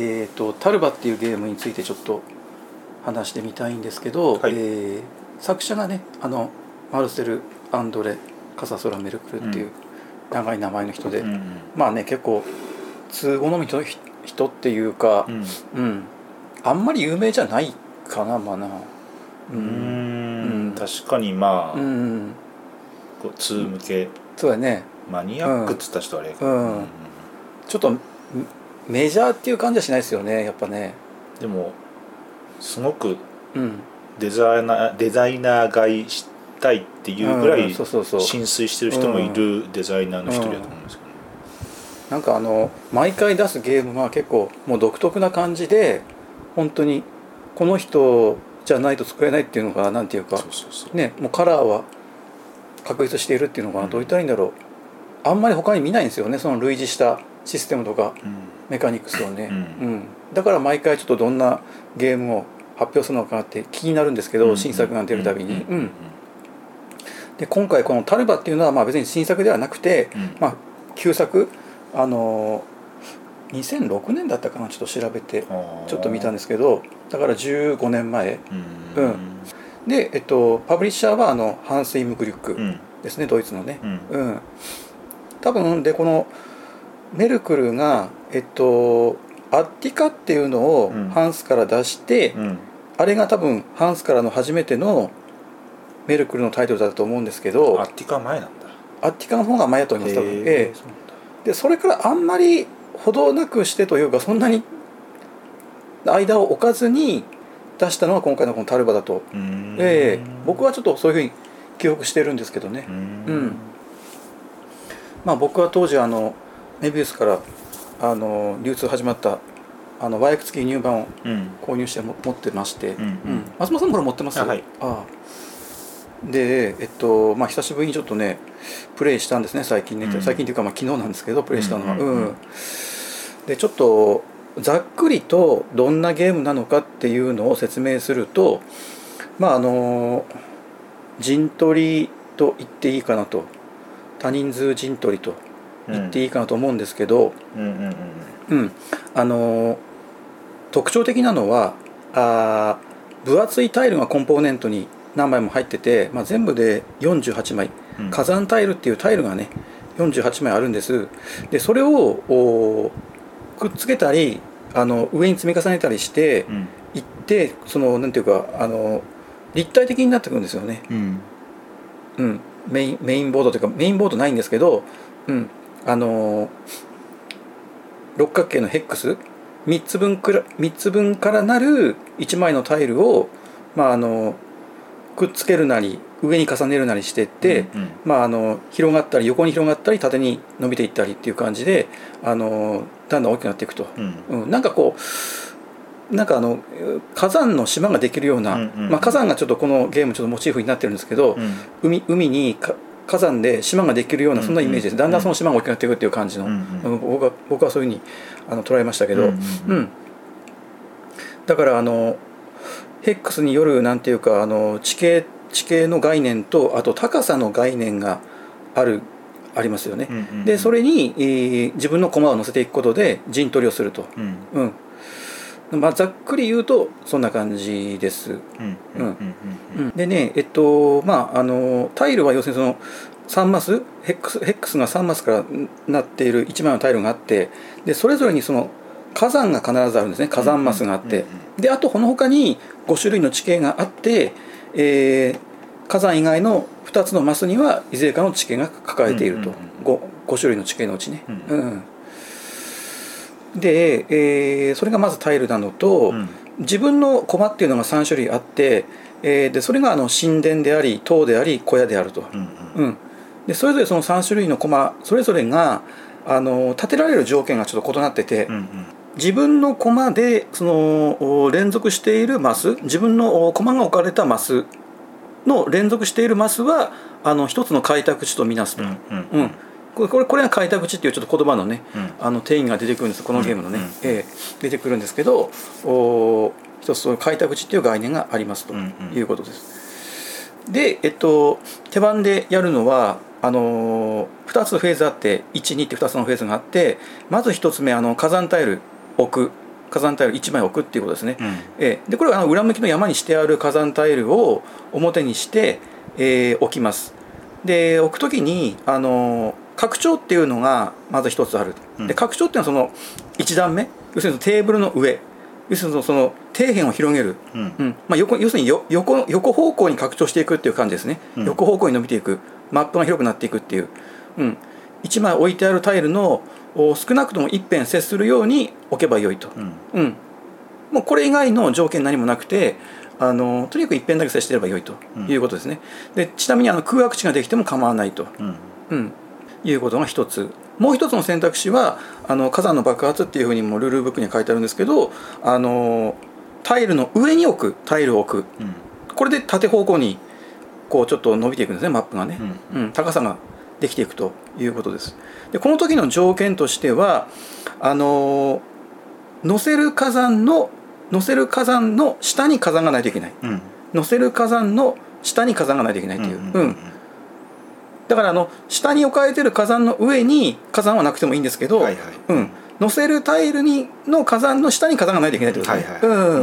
えーと、タルバっていうゲームについてちょっと話してみたいんですけど、はい、えー、作者がねあのマルセル・アンドレ・カサソラ・メルクルっていう長い名前の人で、うん、まあね結構通好みの人っていうか、うん、うん、あんまり有名じゃないかなまあな。うん、確かにまあ、うん、こう通向け。そうだね。マニアックっつった人あれか、うん。ちょっとメジャーっていう感じはしないですよねやっぱね。でもすごくデザイナー、デザイナー買いしたいっていうぐらい浸水してる人もいるデザイナーの一人だと思うんですけど、ね、なんかあの毎回出すゲームは結構もう独特な感じで本当にこの人じゃないと作れないっていうのがなんていうかねもうカラーは確立しているっていうのかな、どう言ったらいいんだろう。あんまり他に見ないんですよねその類似したシステムとかメカニクスをね、うん、だから毎回ちょっとどんなゲームを発表するのかなって気になるんですけど、新作が出るたびに。うん。で今回この「タルバ」っていうのはまあ別に新作ではなくて、まあ、旧作あの2006年だったかなちょっと調べてちょっと見たんですけどだから15年前、うん、で、えっと、パブリッシャーはあのハンス・イムグリュックですね、ドイツのね、うん。多分でこのメルクルがえっとアッティカっていうのをハンスから出して、うん、あれが多分ハンスからの初めてのメルクルのタイトルだと思うんですけどアッティカ前なんだ。アッティカの方が前だと思います多分、えー、でそれからあんまり程なくしてというかそんなに間を置かずに出したのが今回のこのタルバだと、えー、僕はちょっとそういうふうに記憶してるんですけどね。うん。まあ僕は当時あのメビウスからあの流通始まったあの和訳付き入版を購入しても、持ってまして、うんうん、松本さんもこれ持ってますよ、はい、あでえっとまあ久しぶりにちょっとねプレイしたんですね最近ね、うん、最近というかまあ昨日なんですけどプレイしたのは。うんでちょっとざっくりとどんなゲームなのかっていうのを説明するとまああの陣取りと言っていいかなと。多人数陣取りと言っていいかなと思うんですけど、うんあの特徴的なのはあ分厚いタイルがコンポーネントに何枚も入ってて、まあ、全部で48枚、うん、火山タイルっていうタイルがね48枚あるんです。でそれをくっつけたりあの上に積み重ねたりしていって、うん、そのなんていうかあの立体的になってくるんですよね、うん、うん、メインメインボードというかメインボードないんですけど、うん、あの六角形のヘックス？3つ分くら3つ分からなる1枚のタイルを、まあ、あのくっつけるなり上に重ねるなりしていって、うんうん、まあ、あの広がったり横に広がったり縦に伸びていったりっていう感じであのだんだん大きくなっていくと、うん、うん、なんかこうなんかあの火山の島ができるような、うんうん、まあ、火山がちょっとこのゲームちょっとモチーフになってるんですけど、うん、海海に火山で島ができるようなそんなイメージです、だんだんその島が大きくなっていくっていう感じの、僕は僕はそういうふうにあの捉えましたけど、うんだからあのヘックスによるなんていうかあの地形地形の概念とあと高さの概念があるありますよね、でそれに、えー、自分の駒を乗せていくことで陣取りをすると、うん、まあ、ざっくり言うとそんな感じです。でねえっとまああのタイルは要するにその3マスヘックスヘックスが3マスからなっている1枚のタイルがあってでそれぞれにその火山が必ずあるんですね。火山マスがあって。であとこの他に5種類の地形があって、えー、火山以外の2つのマスにはいずれかの地形が抱えていると、5, 5種類の地形のうちね。うんで、えー、それがまずタイルなのと、うん、自分の駒っていうのが3種類あって、えー、でそれがあの神殿であり塔であり小屋であると、うん、うん、でそれぞれその3種類の駒それぞれがあの立てられる条件がちょっと異なってて、うんうん、自分の駒でその連続しているマス自分の駒が置かれたマスの連続しているマスはあの一つの開拓地とみなすと。うん、うん。うんこれこれが開拓地っていうちょっと言葉のね、うん、あの定義が出てくるんです。このゲームのね、うんうん、えー、出てくるんですけどお一つその開拓地っていう概念がありますということです。うんうん、で、えっと、手番でやるのはあのー、2つフェーズあって12って2つのフェーズがあってまず1つ目あの火山タイル置く。火山タイル1枚置くっていうことですね、うん。えーでこれはあの裏向きの山にしてある火山タイルを表にして、えー置きます。で置く時にあの拡張っていうのがまず一つある、うん。で拡張っていうのはその1段目。要するにテーブルの上。要するにその底辺を広げる、うん。うん。まあ、横要するによ横横方向に拡張していくっていう感じですね、うん。横方向に伸びていく。マップが広くなっていくっていう、うん、1枚置いてあるタイルのお少なくとも一辺接するように置けばよいと、うん。うん、もうこれ以外の条件何もなくてあのとにかく一辺だけ接してればよいということですね、でちなみにあの空白地ができても構わないと、うん。うん、いうことが一つ。もう一つの選択肢はあの火山の爆発っていうふうにもルールブックに書いてあるんですけどあのタイルの上に置くタイルを置く。うん。これで縦方向にこうちょっと伸びていくんですねマップがね、ううん高さができていくということです。でこの時の条件としてはあの乗せる火山の乗せる火山の下に火山がないといけない。うん。乗せる火山の下に火山がないといけないという、うん。うんだからあの下に置かれてる火山の上に火山はなくてもいいんですけど、はいはい。うん、乗せるタイルにの火山の下に火山がないといけないということですね。はいはい。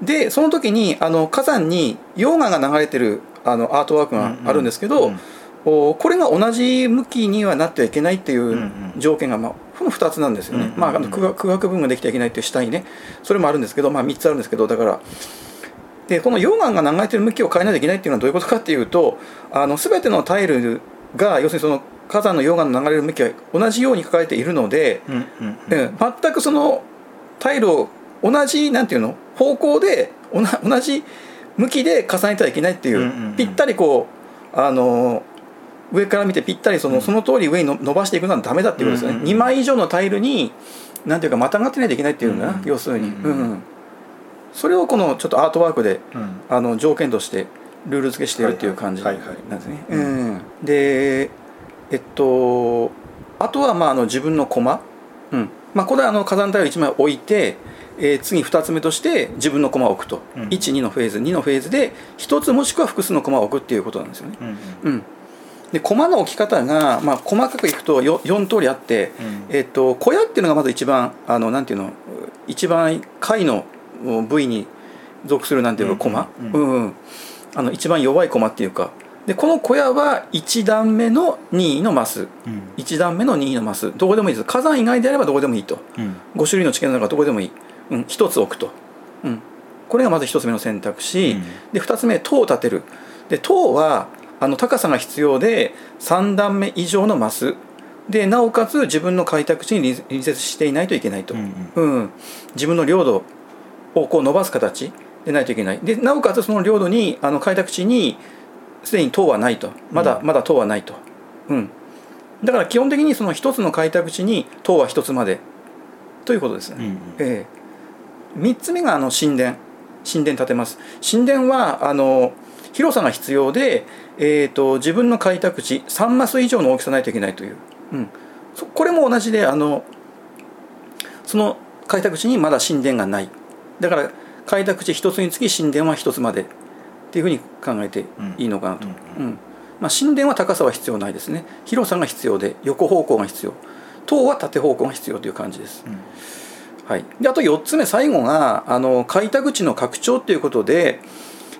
うん。でその時にあの火山に溶岩が流れてるあのアートワークがあるんですけど、うん。おこれが同じ向きにはなってはいけないっていんううん。条件が、まあ、この2つなんですよね、うんう空白分ができてはいけないっていう下にねそれもあるんですけど、まあ、3つあるんですけどだからでこの溶岩が流れてる向きを変えないといけないっていうのはどういうことかっていうとあの全てのタイルが要するにその火山の溶岩の流れる向きは同じように書かれているので、うんうんうん。うん全くそのタイルを同じなんていうの？方向で同じ向きで重ねてはいけないっていう,、うんうんうん。ぴったりこうあの上から見てぴったりその,、その通り上にの伸ばしていくのはダメだっていうことですよね、うんうんうん2枚以上のタイルになんていうかまたがってないといけないっていうんだな、うんうん要するに、うん。うんうんそれをこのちょっとアートワークでうん。あの条件としてルール付けしているっていう感じなんですね。でえっとあとはまああの自分の駒、うん。まあ、これはあの火山タイル1枚置いて、えー次2つ目として自分の駒を置くと、うん。12のフェーズ。2のフェーズで1つもしくは複数の駒を置くっていうことなんですよね。うんうん、で駒の置き方が、まあ、細かくいくと 4, 4通りあって、うん。えっと小屋っていうのがまず一番あのなんていうの一番下位の部位に属するなんていうか駒、うん。あの一番弱い駒っていうか。でこの小屋は1段目の任意のマス。うん。1段目の任意のマス。どこでもいいです。火山以外であればどこでもいいと。うん。5種類の地形の中どこでもいい、うん、1つ置くと、うん、これがまず1つ目の選択肢、うん。で2つ目塔を建てる。で塔はあの高さが必要で3段目以上のマス。でなおかつ自分の開拓地に隣隣接していないといけないと、うん。うん。自分の領土をこう伸ばす形でないといけない。でなおかつその領土にあの開拓地にすでに塔はないと。まだ、うん。まだ塔はないと、うん、だから基本的にその一つの開拓地に塔は一つまで。ということですね、うんええ。3つ目があの神殿。神殿建てます。神殿はあの広さが必要で、えー、と自分の開拓地3マス以上の大きさないといけないという、うん、そこれも同じであのその開拓地にまだ神殿がないだから開拓地1つにつき神殿は1つまでっていうふうに考えていいのかなと、うん。うん。まあ、神殿は高さは必要ないですね。広さが必要で横方向が必要。塔は縦方向が必要という感じです。うん。はい、であと4つ目最後があの開拓地の拡張ということで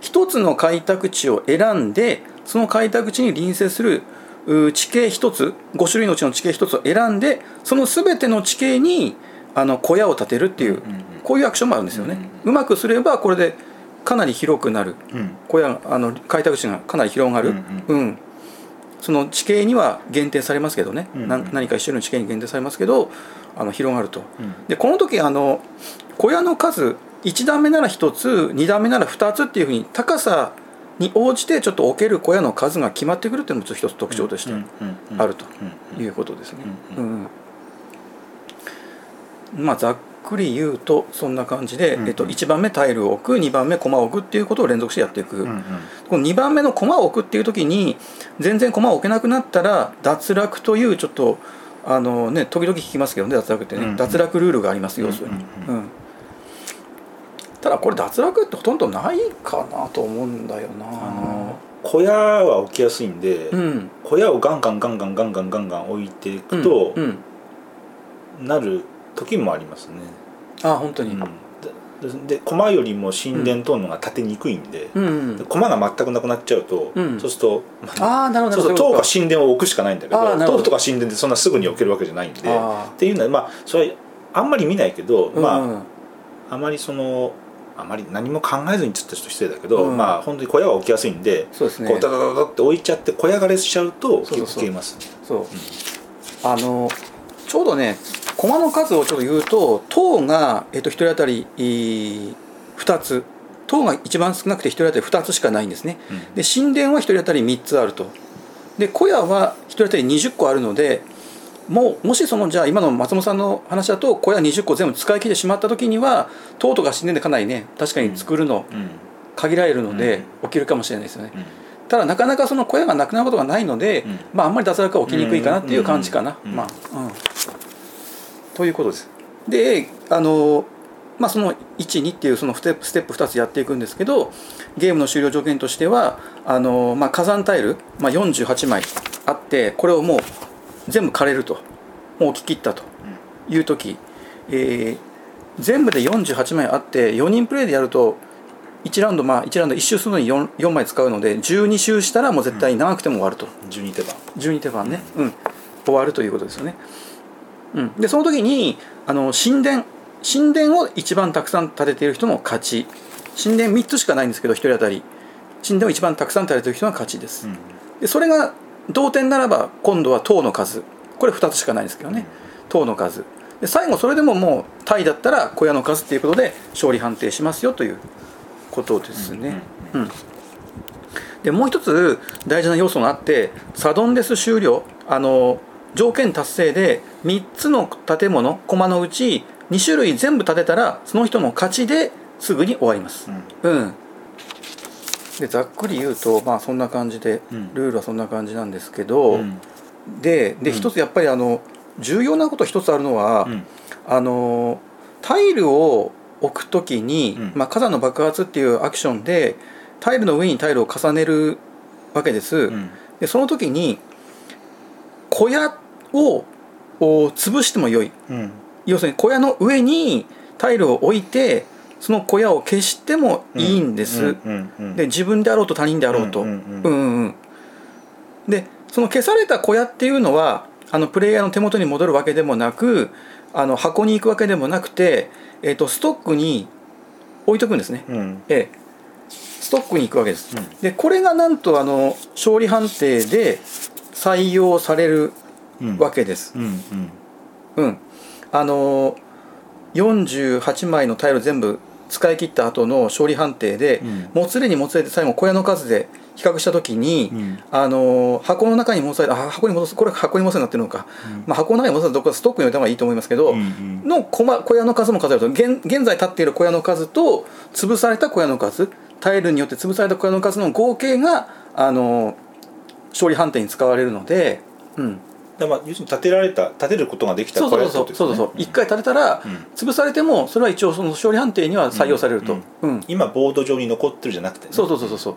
1つの開拓地を選んでその開拓地に隣接するう地形1つ5種類のうちの地形1つを選んでその全ての地形にあの小屋を建てるっていう、うんうんこういうアクションもあるんですよね、うまくすればこれでかなり広くなる。うん。小屋あの開拓地がかなり広がる、うんうんその地形には限定されますけどね、うんうん。な何か一種類の地形に限定されますけどあの広がると。うん。でこの時あの小屋の数1段目なら1つ2段目なら2つっていうふうに高さに応じてちょっと置ける小屋の数が決まってくるっていうのも一つ特徴としてあるとうんいうことですね。ううん。まあざっくり言うとそんな感じで、うんうん。えっと、1番目タイルを置く2番目駒を置くっていうことを連続してやっていく。うんうん。この2番目の駒を置くっていう時に全然駒を置けなくなったら脱落というちょっとあのね時々聞きますけどね脱落ってね、うんうん。脱落ルールがあります要するに、うん。うんうん。ただこれ脱落ってほとんどないかなと思うんだよな。あの小屋は置きやすいんでうん。小屋をガンガンガンガンガンガンガンガン置いていくとうんうん。なる時もありますね。あ本当に、うん。で駒よりも神殿等のが立てにくいんで、うん。うん駒が全くなくなっちゃうと、うん。そうするとああなるほどそうすると塔か神殿を置くしかないんだけど塔とか神殿ってそんなすぐに置けるわけじゃないんでっていうのはまあそれはあんまり見ないけど、まあうんうん。あまりそのあまり何も考えずにつった人失礼だけど、うん。まあ本当に小屋は置きやすいんでそうですね。こうダダダダって置いちゃって小屋枯れしちゃうとそうそうそう消えますそう、あのちょうどね駒の数をちょっと言うと塔が、えっと、1人当たりいー2つ。塔が一番少なくて1人当たり2つしかないんですね。うん。で神殿は1人当たり3つあると。で小屋は1人当たり20個あるのでもうもしそのじゃあ今の松本さんの話だと小屋20個全部使い切ってしまった時には塔とか神殿でかなりね確かに作るのうん。限られるのでうん。起きるかもしれないですよね、うん。ただなかなかその小屋がなくなることがないので、うん。まああんまり脱落が起きにくいかなっていう感じかな、うん。まあ、うん、ということです。であのまあその12っていうそのステップステップ2つやっていくんですけどゲームの終了条件としてはあの、まあ、火山タイル、まあ、48枚あってこれをもう全部枯れると。もう置き切ったと。いう時、えー全部で48枚あって4人プレイでやると1ラウンドまあ1ラウンド1周するのに 4, 4枚使うので12周したらもう絶対長くても終わると、12手番。12手番ね、うん、終わるということですよね、うん、でその時にあの神殿。神殿を一番たくさん建てている人の勝ち。神殿3つしかないんですけど1人当たり。神殿を一番たくさん建てている人が勝ちです、でそれが同点ならば今度は塔の数。これ2つしかないんですけどね。塔の数。で最後それでももうタイだったら小屋の数っていうことで勝利判定しますよということですね、うん。でもう一つ大事な要素があってサドンデス終了。あの条件達成で3つの建物駒のうち2種類全部建てたらその人の勝ちですぐに終わります。うん。でざっくり言うとまあそんな感じで、うん。ルールはそんな感じなんですけど、うん。ででうん。一つやっぱりあの重要なこと一つあるのは、うん。あのタイルを置くときに、うん。まあ、火山の爆発っていうアクションでタイルの上にタイルを重ねるわけです、うん。でその時に小屋をお潰してもよい。うん。要するに小屋の上にタイルを置いてその小屋を消してもいいんです、で自分であろうと他人であろうと、うんうんでその消された小屋っていうのはあのプレイヤーの手元に戻るわけでもなくあの箱に行くわけでもなくて、えー、とストックに置いとくんですね、うん。ええ。ストックに行くわけです、うん。でこれがなんとあの勝利判定で採用されるうんわけです、うんうん。うん、あの48枚のタイル全部使い切った後の勝利判定で、うん。もつれにもつれて最後小屋の数で比較した時に、うん。あの箱の中に戻されあ箱に戻すこれ箱に戻すになってるのか、まあ、箱の中に戻すどこかストックに置いた方がいいと思いますけど、うんうん。の小ま小屋の数も数えると現現在立っている小屋の数と潰された小屋の数タイルによって潰された小屋の数の合計があの勝利判定に使われるので、うん、まあ要するに建てられた建てることができたそうそうそうそう。一回立てたら、うん。潰されてもそれは一応その勝利判定には採用されると、今ボード上に残ってるじゃなくてね。そうそうそうそう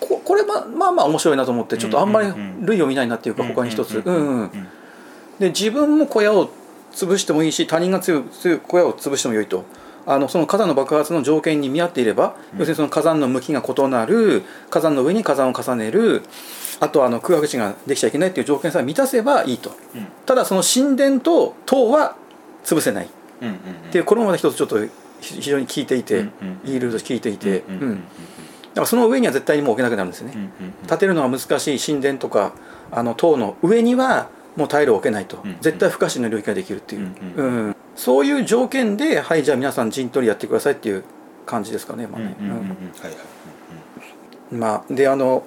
ここれまあまあまあ面白いなと思ってちょっとあんまり類を見ないなっていうか他に一つ。うん。うん。で自分も小屋を潰してもいいし他人が強い強い小屋を潰してもよいと。あのその火山の爆発の条件に見合っていれば、要するにその火山の向きが異なる火山の上に火山を重ねるあとはあの空白地ができちゃいけないっていう条件さえ満たせばいいと。うん。ただその神殿と塔は潰せない。っうんうん。ていうこれもまた一つちょっと非常に効いていて、うんうんいいルールとして効いていて、うんだからその上には絶対にもう置けなくなるんですね、建てるのが難しい神殿とかあの塔の上にはもうタイルを置けないと、うん絶対不可侵の領域ができるっていう、ううんそういう条件ではいじゃあ皆さん。陣取りやってくださいっていう感じですかね,、まあねまあであの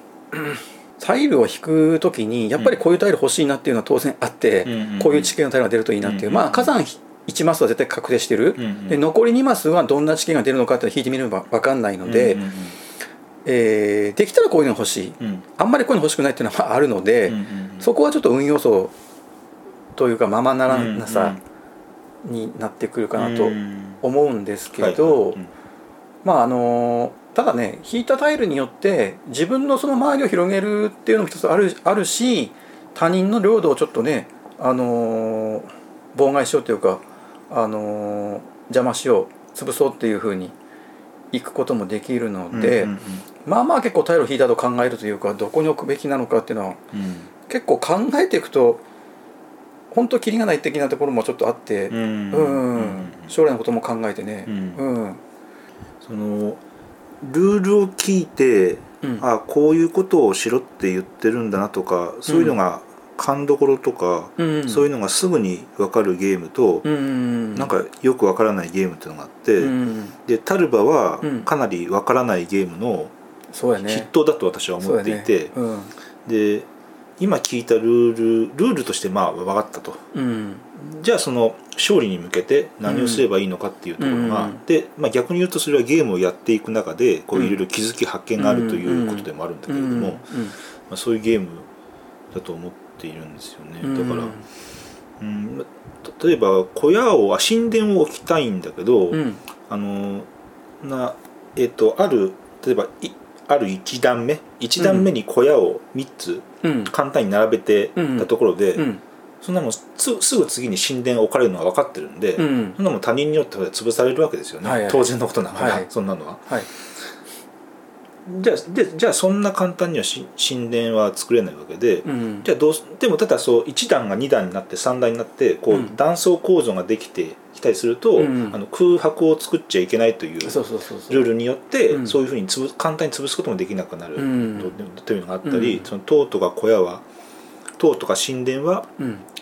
タイルを引く時にやっぱりこういうタイル欲しいなっていうのは当然あって、こういう地形のタイルが出るといいなっていう、まあ火山1マスは絶対確定してる、で残り2マスはどんな地形が出るのかって引いてみれば分かんないので、えーできたらこういうの欲しい。うん。あんまりこういうの欲しくないっていうのはまああるので、そこはちょっと運要素というかままならなさになってくるかなと思うんですけど、まああのただね引いたタイルによって自分のその周りを広げるっていうのも一つあるあるし他人の領土をちょっとね、あの妨害しようというか、あの邪魔しよう潰そうっていうふうにいくこともできるので、うんうんうん、まあまあ結構タイルを引いたと考えるというかどこに置くべきなのかっていうのは、うん、結構考えていくと本当きりがない的なところもちょっとあって、うん、うん、将来のことも考えてね、うん。そのルールを聞いて、ああこういうことをしろって言ってるんだなとかそういうのが勘どころとか、うん、そういうのがすぐに分かるゲームと、うん、なんかよく分からないゲームっていうのがあって、うん、でタルバはかなり分からないゲームの筆頭だと私は思っていて、ね、で今聞いたルールルールとしてまあ分かったと、じゃあその勝利に向けて何をすればいいのかっていうところが、で、まあ、逆に言うとそれはゲームをやっていく中でこういろいろ気づき発見があるということでもあるんだけれども、まあ、そういうゲームだと思って。ているんですよね。だから、うん、例えば小屋を神殿を置きたいんだけど、うん、あのなえっ、ー、とある例えばいある1段目1段目に小屋を3つ簡単に並べてたところで、そんなもんすぐ次に神殿を置かれるのが分かってるんで、うん、そんなもん他人によって潰されるわけですよね、当然のことながら、はい、そんなのは。はいじゃあでじゃあそんな簡単には神殿は作れないわけで、うん、じゃあどうでもただそう1段が2段になって3段になってこう断層構造ができてきたりすると、うん、あの空白を作っちゃいけないというルールによってそういうふうにつぶ簡単に潰すこともできなくなるというのがあったり、その塔とか小屋は塔とか神殿は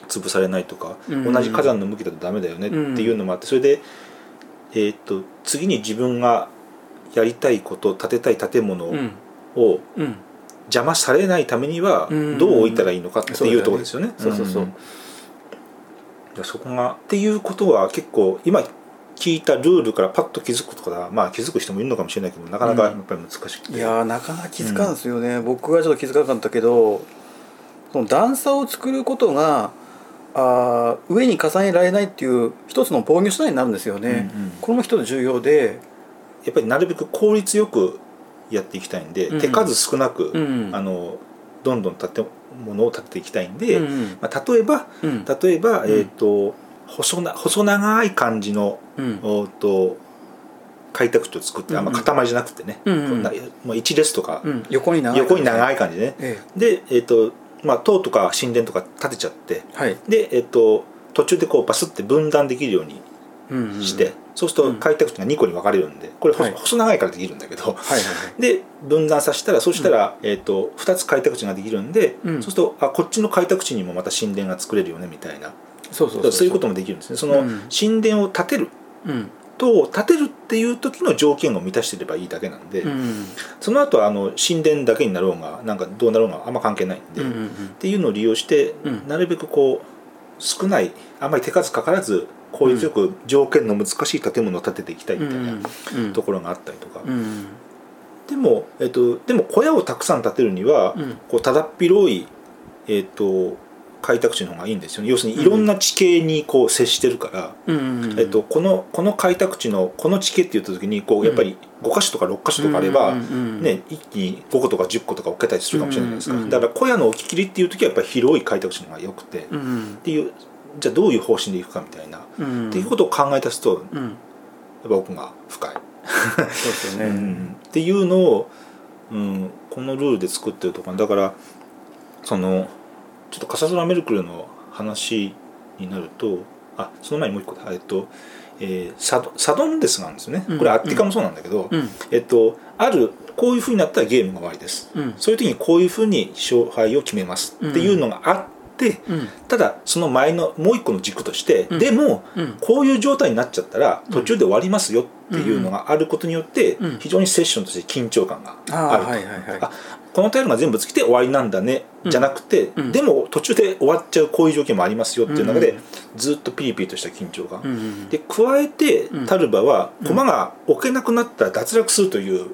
潰されないとか、同じ火山の向きだとダメだよねっていうのもあってそれで、えー、と次に自分がやりたいこと建てたい建物を邪魔されないためにはどう置いたらいいのかっていうところですよね。そうそうそう。そこがっていうことは結構今聞いたルールからパッと気づくとかまあ気づく人もいるのかもしれないけどなかなかやっぱり難しくて、うん、いやなかなか気づかんですよね、うん、僕はちょっと気づかなかったけどその段差を作ることがあ上に重ねられないっていう一つの防御手段になるんですよね、うんうん、これも一つ重要でやっぱりなるべく効率よくやっていきたいんで、うん、手数少なく、うん、あのどんどん建物を建てていきたいんで、うん、まあ、例えば、例えば、えーと、細な細長い感じの、おと開拓地を作って、あんま塊じゃなくてね、うん。まあ、1列とか、横に長い横に長い感じでね、ええ、で、えーとまあ、塔とか神殿とか建てちゃって、はい、で、えーと、途中でこうバスって分断できるようにして、そうすると開拓地が2個に分かれるんでこれ細長いからできるんだけど、で分断させたらそしたら、えー、と2つ開拓地ができるんで、そうするとあこっちの開拓地にもまた神殿が作れるよねみたいな。そうそうそういうこともできるんですね。その神殿を建てる、と建てるっていう時の条件を満たしてればいいだけなんで、うん、その後はあの神殿だけになろうがなんかどうなろうがあんま関係ないんで、うんうんうん、っていうのを利用して、うん、なるべくこう少ないあんまり手数かからず効率よく条件の難しい建物を建てていきたいみたいなところがあったりとか。でも、えっと、でも小屋をたくさん建てるには、こうただっ広い、えっと、開拓地の方がいいんですよね。要するにいろんな地形にこう接してるから、えっと、このこの開拓地のこの地形って言った時にこうやっぱり5か所とか6か所とかあれば、ね、一気に5個とか10個とか置けたりするかもしれないですか、だから小屋の置き切りっていう時はやっぱり広い開拓地の方がよくて、っていうじゃあどういう方針でいくかみたいな、うん、っていうことを考え出すと、うん、やっぱ奥が深い。そうですよね、うん、っていうのを、うん、このルールで作ってるとかだからそのちょっとカサドラ・メルクルの話になるとあその前にもう一個えっと、えー、サドサドンデスなんですね。これアッティカもそうなんだけど、えっとあるこういうふうになったらゲームが終わりです、そういう時にこういうふうに勝敗を決めますっていうのがあっ、うん、ただその前のもう一個の軸として、うん、でも、うん、こういう状態になっちゃったら途中で終わりますよっていうのがあることによって、非常にセッションとして緊張感があると。はいはいはい、あこのタイルが全部尽きて終わりなんだね、じゃなくて、でも途中で終わっちゃうこういう条件もありますよっていう中で、ずっとピリピリとした緊張感、で加えてタルバは駒が置けなくなったら脱落するという、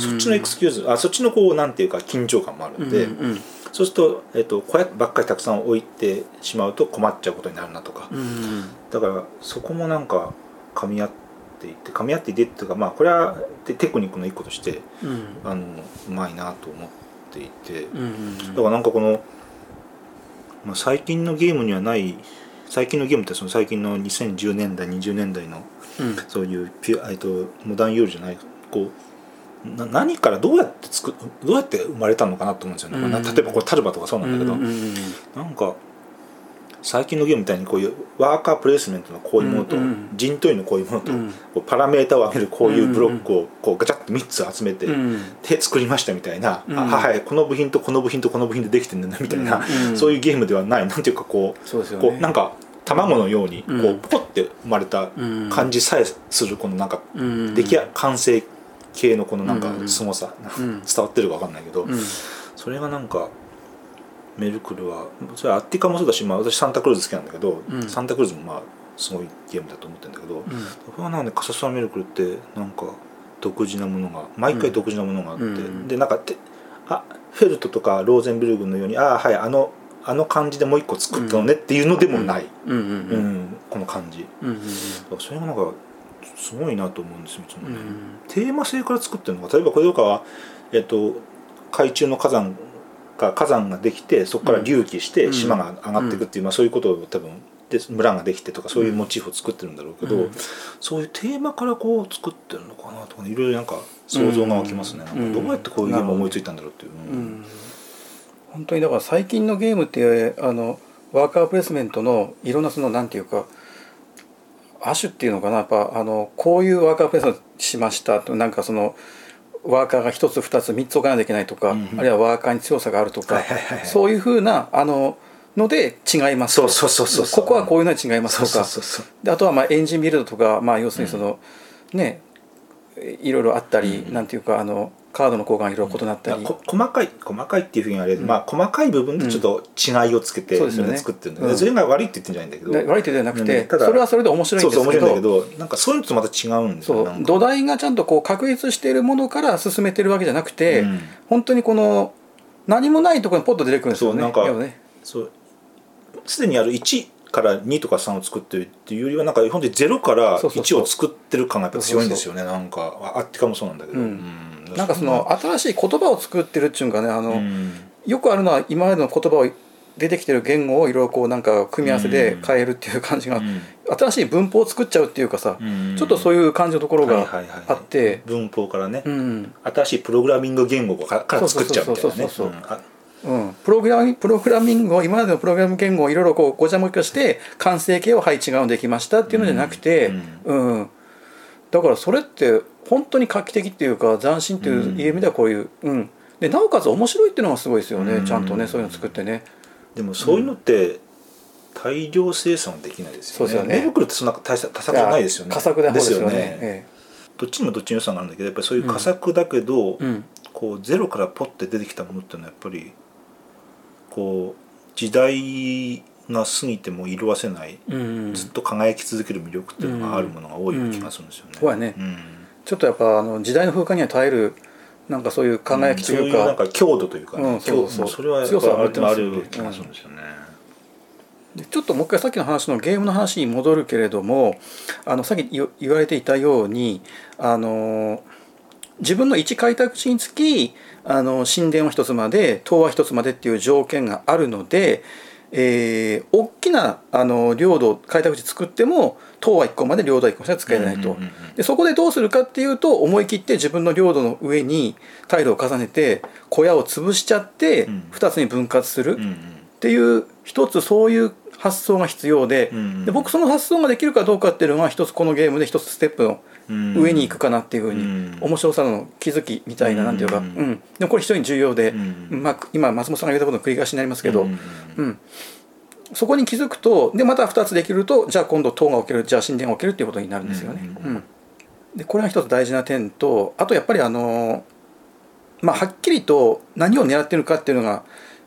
そっちのエクスキューズあそっちのこうなんていうか緊張感もあるんで、そうすると,、えーと、小屋ばっかりたくさん置いてしまうと困っちゃうことになるなとか、うん、だからそこもなんか噛み合っていて噛み合っていてっていうかまあこれはテクニックの一個として、うん、あのうまいなと思っていて、うん、だからなんかこの、まあ、最近のゲームにはない最近のゲームってその最近の2010年代20年代のうん、そういうピュえっとモダンユールじゃないこうな何からどうやって作どうやって生まれたのかなと思うんですよね、うん、例えばこれタルバとかそうなんだけど、うんうん、なんか最近のゲームみたいにこういうワーカープレイスメントのこういうものと、陣取りのこういうものと、こうパラメータを上げるこういうブロックをこうガチャッと3つ集めて、で作りましたみたいな、あはいこの部品とこの部品とこの部品でできてるんだみたいな、そういうゲームではないなんていうかこうそうね、こうなんか卵のようにこうポッて生まれた感じさえするこのなんか出来完成系のこのなんか凄さ、伝わってるか分かんないけど、それがなんかメルクルはそれアッティカもそうだし、まあ、私サンタクルーズ好きなんだけど、うん、サンタクルーズもまあすごいゲームだと思ってるんだけど、うん、僕はなんでカサスワメルクルってなんか独自なものが毎回独自なものがあって、うん、でなんかてあフェルトとかローゼンブルグのようにああはいあのあの感じでもう一個作ったのねっていうのでもない、うん。この感じ、うんうんうん、それがなんかすごいなと思うんですよいつもね、うん、テーマ性から作ってるのか例えばこれとかは、えっと、海中の火山か火山ができてそこから隆起して島が上がっていくっていう、まあ、そういうことを多分で村ができてとかそういうモチーフを作ってるんだろうけど、うん、そういうテーマからこう作ってるのかなとか、ね、いろいろなんか想像が湧きますね、うん、どうやってこういうゲームを思いついたんだろうっていう、うん、本当にだから最近のゲームってあのワーカープレスメントのいろんなそのなんていうか亜種っていうのかなやっぱあのこういうワーカープレスメントしましたとなんかそのワーカーが1つ2つ3つ置かないといけないとか、うん、あるいはワーカーに強さがあるとか、そういうふうなあのので違いますそうそうそうそうここはこういうのに違いますとか。であとはまあエンジンビルドとか、まあ、要するにその、うん、ねいろいろあったり、うん、なんていうかあのカードの交換いろいろ異なったり、細かい細かいっていうふうに言われる、うん、まあ細かい部分でちょっと違いをつけて、うん、そう作ってるんだけど、それが悪いって言ってんじゃないんだけど。悪いって言ってなくて、それはそれで面白いんですけど。そうそう面白いんだけどなんかそういうのとまた違うんですよ土台がちゃんとこう確立しているものから進めてるわけじゃなくて、うん、本当にこの何もないところにポッと出てくるんですよね。そうなんか、ね、そう。すでにある1から2とか3を作ってるっていうよりはなんか本当に0から1を作ってる感がやっぱ強いんですよね。なんかあってかもそうなんだけど、うん、なんかその新しい言葉を作ってるっていうかねあの、うん、よくあるのは今までの言葉を出てきてる言語をいろいろこうなんか組み合わせで変えるっていう感じが、うん、新しい文法を作っちゃうっていうかさ、うん、ちょっとそういう感じのところがあって、文法からね、うん、新しいプログラミング言語から作っちゃうみたいなねうん、プログラミプログラミングを今までのプログラム言語をいろいろこうごちゃごちゃして完成形をはい違うのできましたっていうのじゃなくて、うん、うん、だからそれって本当に画期的っていうか斬新っていう意味ではこういう、うん、でなおかつ面白いっていうのがすごいですよね、ちゃんとねそういうの作ってね。でもそういうのって、大量生産できないですよね。よね。メルってそんな多作じゃないですよね。佳作ですよね。ええ、どっちにもどっちに予算があるんだけどやっぱりそういう佳作だけど、うん、こうゼロからポッて出てきたものっていうのはやっぱりこう時代が過ぎても色あせない、うん。うん、ずっと輝き続ける魅力っていうのがあるものが多い気がするんですよね。うん。うん、ね、うん、ちょっとやっぱあの時代の風化には耐えるなんかそういう輝きというか、うん、ういうなんか強度というか、ね、うん、そうそうそれは強さあるある気がするんですよね。ちょっともう一回さっきの話のゲームの話に戻るけれどもあのさっき言われていたようにあの自分の一開拓地につきあの神殿を一つまで東和一つまでっていう条件があるので、えー、大きなあの領土開拓地作っても東和1個まで領土1個しか使えないと、でそこでどうするかっていうと思い切って自分の領土の上にタイルを重ねて小屋を潰しちゃって2つに分割するっていう一つそういう発想が必要で,、で僕その発想ができるかどうかっていうのが一つこのゲームで一つステップの上に行くかなっていうふうに面白さの気づきみたいななんていうか、うん、でもこれ非常に重要で、まあ、今松本さんが言ったことの繰り返しになりますけど、うん。そこに気づくとでまた2つできるとじゃあ今度塔が起きるじゃあ神殿が起きるっていうことになるんですよね。うん。でこれが一つ大事な点とあとやっぱりあのまあはっきりと何を狙ってるかっていうのが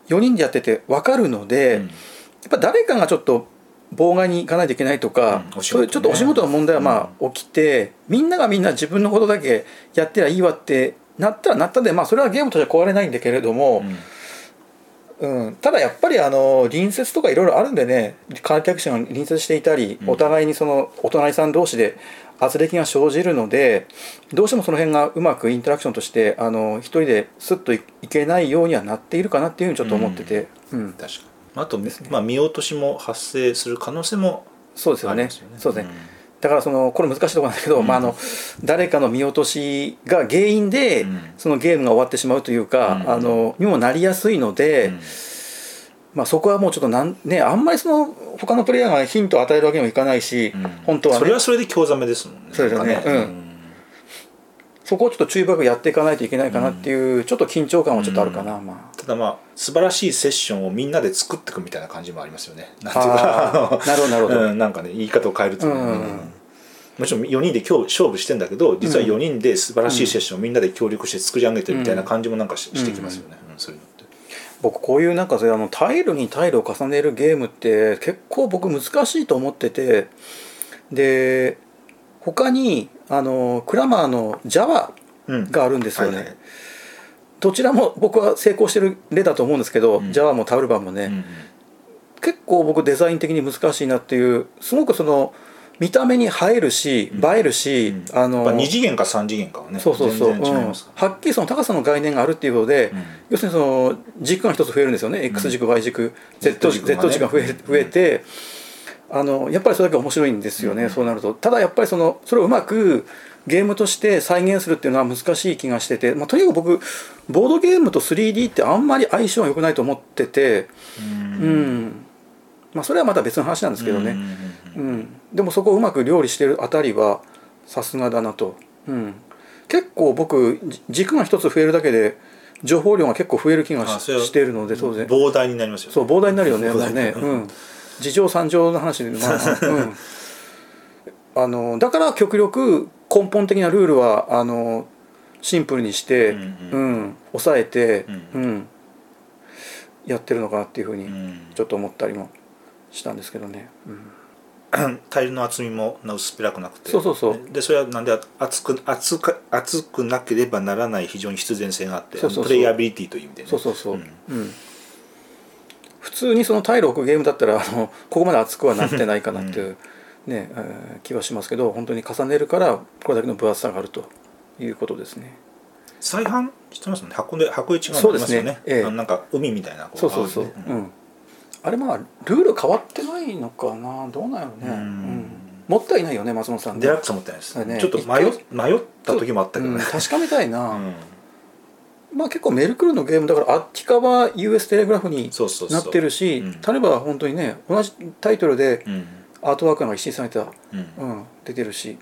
4人でやってて分かるので、やっぱ誰かがちょっと妨害に行かないといけないとか、うんね、そういうちょっとお仕事の問題はまあ起きて、みんながみんな自分のことだけやってりゃいいわってなったらなったで、まあ、それはゲームとしては壊れないんだけれども、うん、うん、ただやっぱりあの隣接とかいろいろあるんでね観客者が隣接していたり、お互いにそのお隣さん同士で圧力が生じるのでどうしてもその辺がうまくインタラクションとしてあの一人ですっといけないようにはなっているかなっていうふうにちょっと思ってて。うん、確かあと、ね、まあ、見落としも発生する可能性もそうですよね。そうですね、だからそのこれ難しいところなんだけど、うん、まあ、あの誰かの見落としが原因で、そのゲームが終わってしまうというか、あのにもなりやすいので、まあ、そこはもうちょっとなん、ね、あんまりその他のプレイヤーがヒントを与えるわけにもいかないし、本当は、ね、それはそれで興ざめですもんね。そうですよね、うん。そこをちょっと注意深くやっていかないといけないかなっていう、ちょっと緊張感はちょっとあるかな、まあ、ただまあ素晴らしいセッションをみんなで作っていくみたいな感じもありますよね。なんていうかなるほどなるほど、うん、なんかね言い方を変えると、うんもちろん4人で今日勝負してんだけど実は4人で素晴らしいセッションをみんなで協力して作り上げてるみたいな感じもなんかし,、てきますよね、うん、そういうのって。僕こういうなんかあのタイルにタイルを重ねるゲームって結構僕難しいと思っててで他にあのクラマーの Java があるんですよね、はいはい、どちらも僕は成功してる例だと思うんですけど、うん、Java もタウルバンもね、うん、結構僕デザイン的に難しいなっていうすごくその見た目に映えるし、映えるし、うん、あの2次元か3次元かはねそうそうそう、うん、はっきりその高さの概念があるっていうことで、うん、要するにその軸が一つ増えるんですよね X 軸 Y 軸 Z 軸 Z 軸が増え増えて、あのやっぱりそれだけ面白いんですよね、そうなると。ただやっぱりそのそれをうまくゲームとして再現するっていうのは難しい気がしてて、まあ、とにかく僕ボードゲームと 3D ってあんまり相性が良くないと思っててうん。まあ、それはまた別の話なんですけどね、うん、でもそこをうまく料理してるあたりはさすがだなと、うん、結構僕軸が一つ増えるだけで情報量が結構増える気がしているので当然。膨大になりますよね。そう膨大になるよねね、うん、事情三乗の話で、まあうん。あのだから極力根本的なルールはあのシンプルにして、うん、うん、抑えて、うん、うん、やってるのかなっていうふうにちょっと思ったりもしたんですけどね。タイルの厚みも薄っぺらくなくて。そうそうそう。でそれはなんで厚く厚く厚くなければならない非常に必然性があってプレイアビリティという意味で、ね、そうそうそう、うん、うん、普通にそのタイルを置くゲームだったらあのここまで厚くはなってないかなっていうね、えー、気はしますけど本当に重ねるからこれだけの分厚さがあるということですね。再販してますもんね。箱で箱一がありますよね。ね、え。え、なんか海みたいなそうそうそう、うん、あれまあルール変わってないのかな？どうなんやろね、うん、持ってはいないよね松本さん、ね、デラックス持ってないです、ね、ちょっと迷迷った時もあったけどね、確かめたいな、まあ結構メルクルのゲームだからあっち側 US テレグラフになってるし例えば本当にね同じタイトルで、アートワークが一新された、うん。出てるし